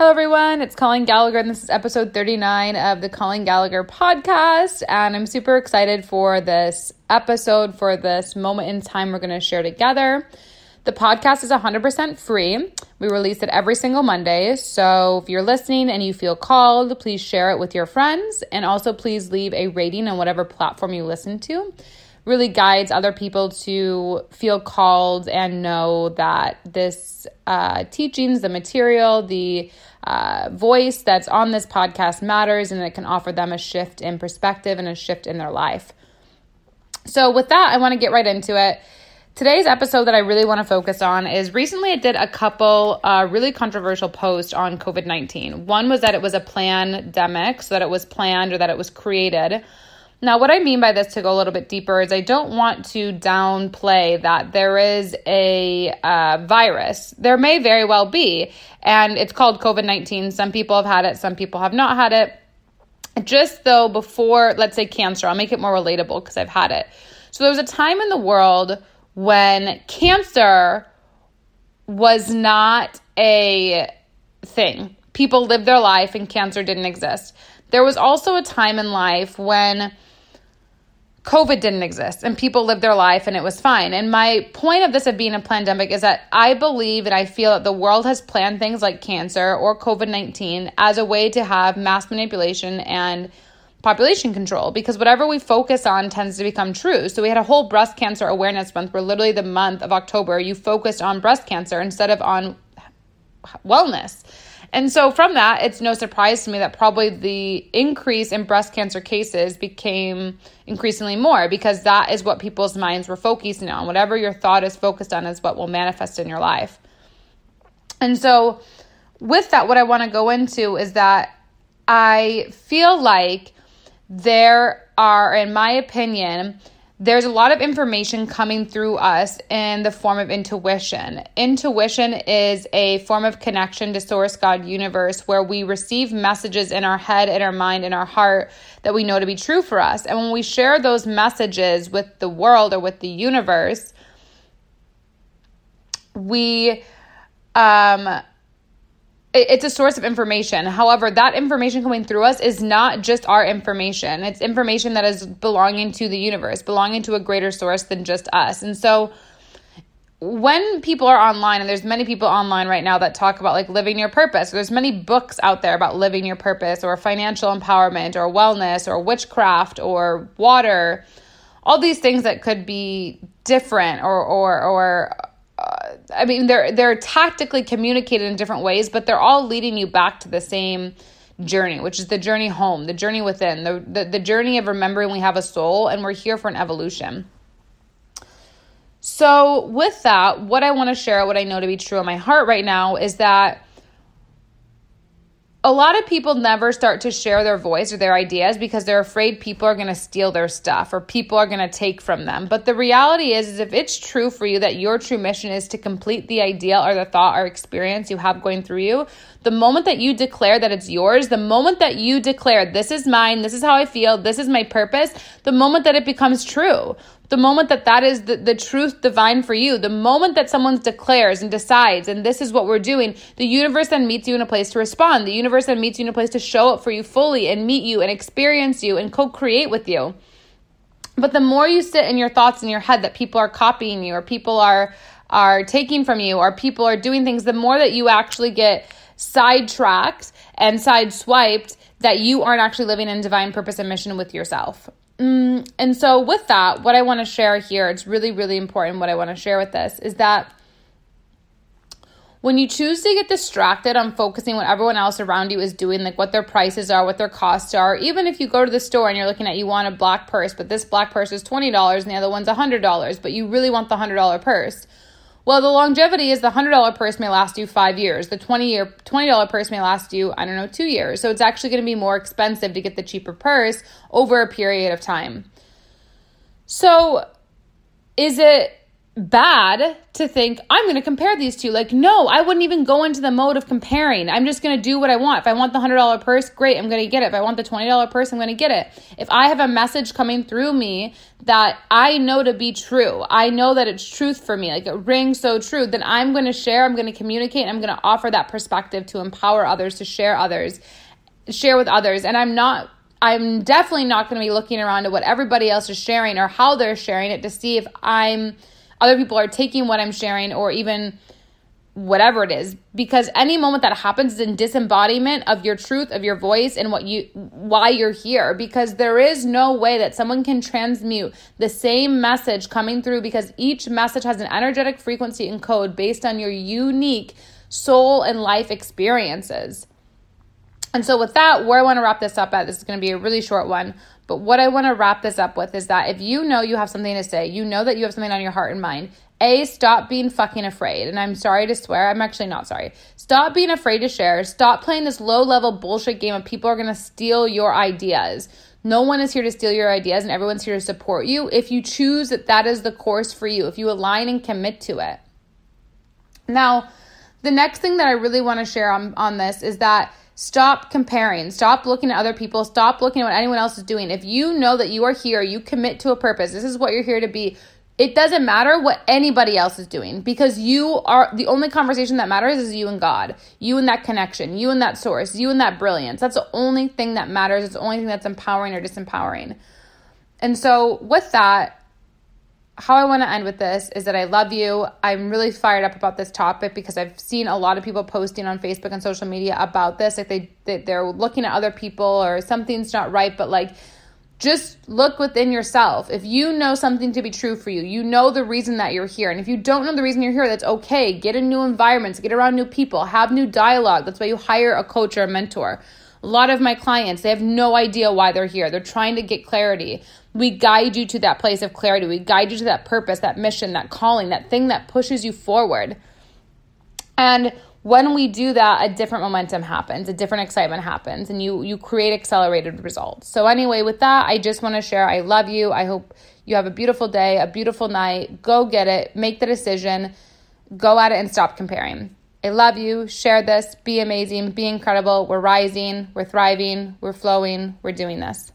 Hello, everyone. It's Colleen Gallagher, and this is episode 39 of the Colleen Gallagher podcast. And I'm super excited for this episode, for this moment in time we're going to share together. The podcast is 100% free. We release it every single Monday. So if you're listening and you feel called, please share it with your friends. And also, please leave a rating on whatever platform you listen to really guides other people to feel called and know that this uh, teachings, the material, the uh, voice that's on this podcast matters and it can offer them a shift in perspective and a shift in their life. So, with that, I want to get right into it. Today's episode that I really want to focus on is recently I did a couple uh, really controversial posts on COVID 19. One was that it was a pandemic, so that it was planned or that it was created. Now, what I mean by this to go a little bit deeper is I don't want to downplay that there is a uh, virus. There may very well be, and it's called COVID 19. Some people have had it, some people have not had it. Just though, before, let's say cancer, I'll make it more relatable because I've had it. So, there was a time in the world when cancer was not a thing. People lived their life and cancer didn't exist. There was also a time in life when COVID didn't exist and people lived their life and it was fine. And my point of this of being a pandemic is that I believe and I feel that the world has planned things like cancer or COVID 19 as a way to have mass manipulation and population control because whatever we focus on tends to become true. So we had a whole breast cancer awareness month where literally the month of October you focused on breast cancer instead of on wellness. And so, from that, it's no surprise to me that probably the increase in breast cancer cases became increasingly more because that is what people's minds were focusing on. Whatever your thought is focused on is what will manifest in your life. And so, with that, what I want to go into is that I feel like there are, in my opinion, there's a lot of information coming through us in the form of intuition. Intuition is a form of connection to Source God Universe where we receive messages in our head, in our mind, in our heart that we know to be true for us. And when we share those messages with the world or with the universe, we um it's a source of information. However, that information coming through us is not just our information. It's information that is belonging to the universe, belonging to a greater source than just us. And so when people are online and there's many people online right now that talk about like living your purpose. There's many books out there about living your purpose or financial empowerment or wellness or witchcraft or water. All these things that could be different or or or I mean, they're they're tactically communicated in different ways, but they're all leading you back to the same journey, which is the journey home, the journey within, the, the, the journey of remembering we have a soul and we're here for an evolution. So, with that, what I want to share, what I know to be true in my heart right now is that a lot of people never start to share their voice or their ideas because they're afraid people are going to steal their stuff or people are going to take from them. But the reality is, is if it's true for you that your true mission is to complete the idea or the thought or experience you have going through you, the moment that you declare that it's yours, the moment that you declare this is mine, this is how I feel, this is my purpose, the moment that it becomes true the moment that that is the, the truth divine for you, the moment that someone declares and decides, and this is what we're doing, the universe then meets you in a place to respond. The universe then meets you in a place to show up for you fully and meet you and experience you and co create with you. But the more you sit in your thoughts in your head that people are copying you or people are are taking from you or people are doing things, the more that you actually get sidetracked and sideswiped that you aren't actually living in divine purpose and mission with yourself. Mm, and so, with that, what I want to share here, it's really, really important. What I want to share with this is that when you choose to get distracted on focusing what everyone else around you is doing, like what their prices are, what their costs are, even if you go to the store and you're looking at you want a black purse, but this black purse is $20 and the other one's $100, but you really want the $100 purse well, the longevity is the $100 purse may last you five years. The 20 year $20 purse may last you, I don't know, two years. So it's actually going to be more expensive to get the cheaper purse over a period of time. So is it bad to think I'm going to compare these two. Like, no, I wouldn't even go into the mode of comparing. I'm just going to do what I want. If I want the $100 purse, great, I'm going to get it. If I want the $20 purse, I'm going to get it. If I have a message coming through me that I know to be true, I know that it's truth for me, like it rings so true, then I'm going to share, I'm going to communicate, I'm going to offer that perspective to empower others, to share others, share with others. And I'm not I'm definitely not going to be looking around at what everybody else is sharing or how they're sharing it to see if I'm other people are taking what I'm sharing or even whatever it is. Because any moment that happens is in disembodiment of your truth of your voice and what you why you're here. Because there is no way that someone can transmute the same message coming through because each message has an energetic frequency and code based on your unique soul and life experiences. And so with that where i want to wrap this up at this is going to be a really short one but what I want to wrap this up with is that if you know you have something to say, you know that you have something on your heart and mind, A, stop being fucking afraid. And I'm sorry to swear, I'm actually not sorry. Stop being afraid to share. Stop playing this low level bullshit game of people are going to steal your ideas. No one is here to steal your ideas and everyone's here to support you if you choose that that is the course for you, if you align and commit to it. Now, the next thing that I really want to share on, on this is that Stop comparing. Stop looking at other people. Stop looking at what anyone else is doing. If you know that you are here, you commit to a purpose. This is what you're here to be. It doesn't matter what anybody else is doing because you are the only conversation that matters is you and God, you and that connection, you and that source, you and that brilliance. That's the only thing that matters. It's the only thing that's empowering or disempowering. And so, with that, how I want to end with this is that I love you. I'm really fired up about this topic because I've seen a lot of people posting on Facebook and social media about this. Like they, they they're looking at other people or something's not right, but like just look within yourself. If you know something to be true for you, you know the reason that you're here. And if you don't know the reason you're here, that's okay. Get in new environments, get around new people, have new dialogue. That's why you hire a coach or a mentor. A lot of my clients, they have no idea why they're here. They're trying to get clarity. We guide you to that place of clarity. We guide you to that purpose, that mission, that calling, that thing that pushes you forward. And when we do that, a different momentum happens, a different excitement happens, and you you create accelerated results. So anyway, with that, I just want to share I love you. I hope you have a beautiful day, a beautiful night. Go get it. Make the decision. Go at it and stop comparing. I love you. Share this. Be amazing. Be incredible. We're rising. We're thriving. We're flowing. We're doing this.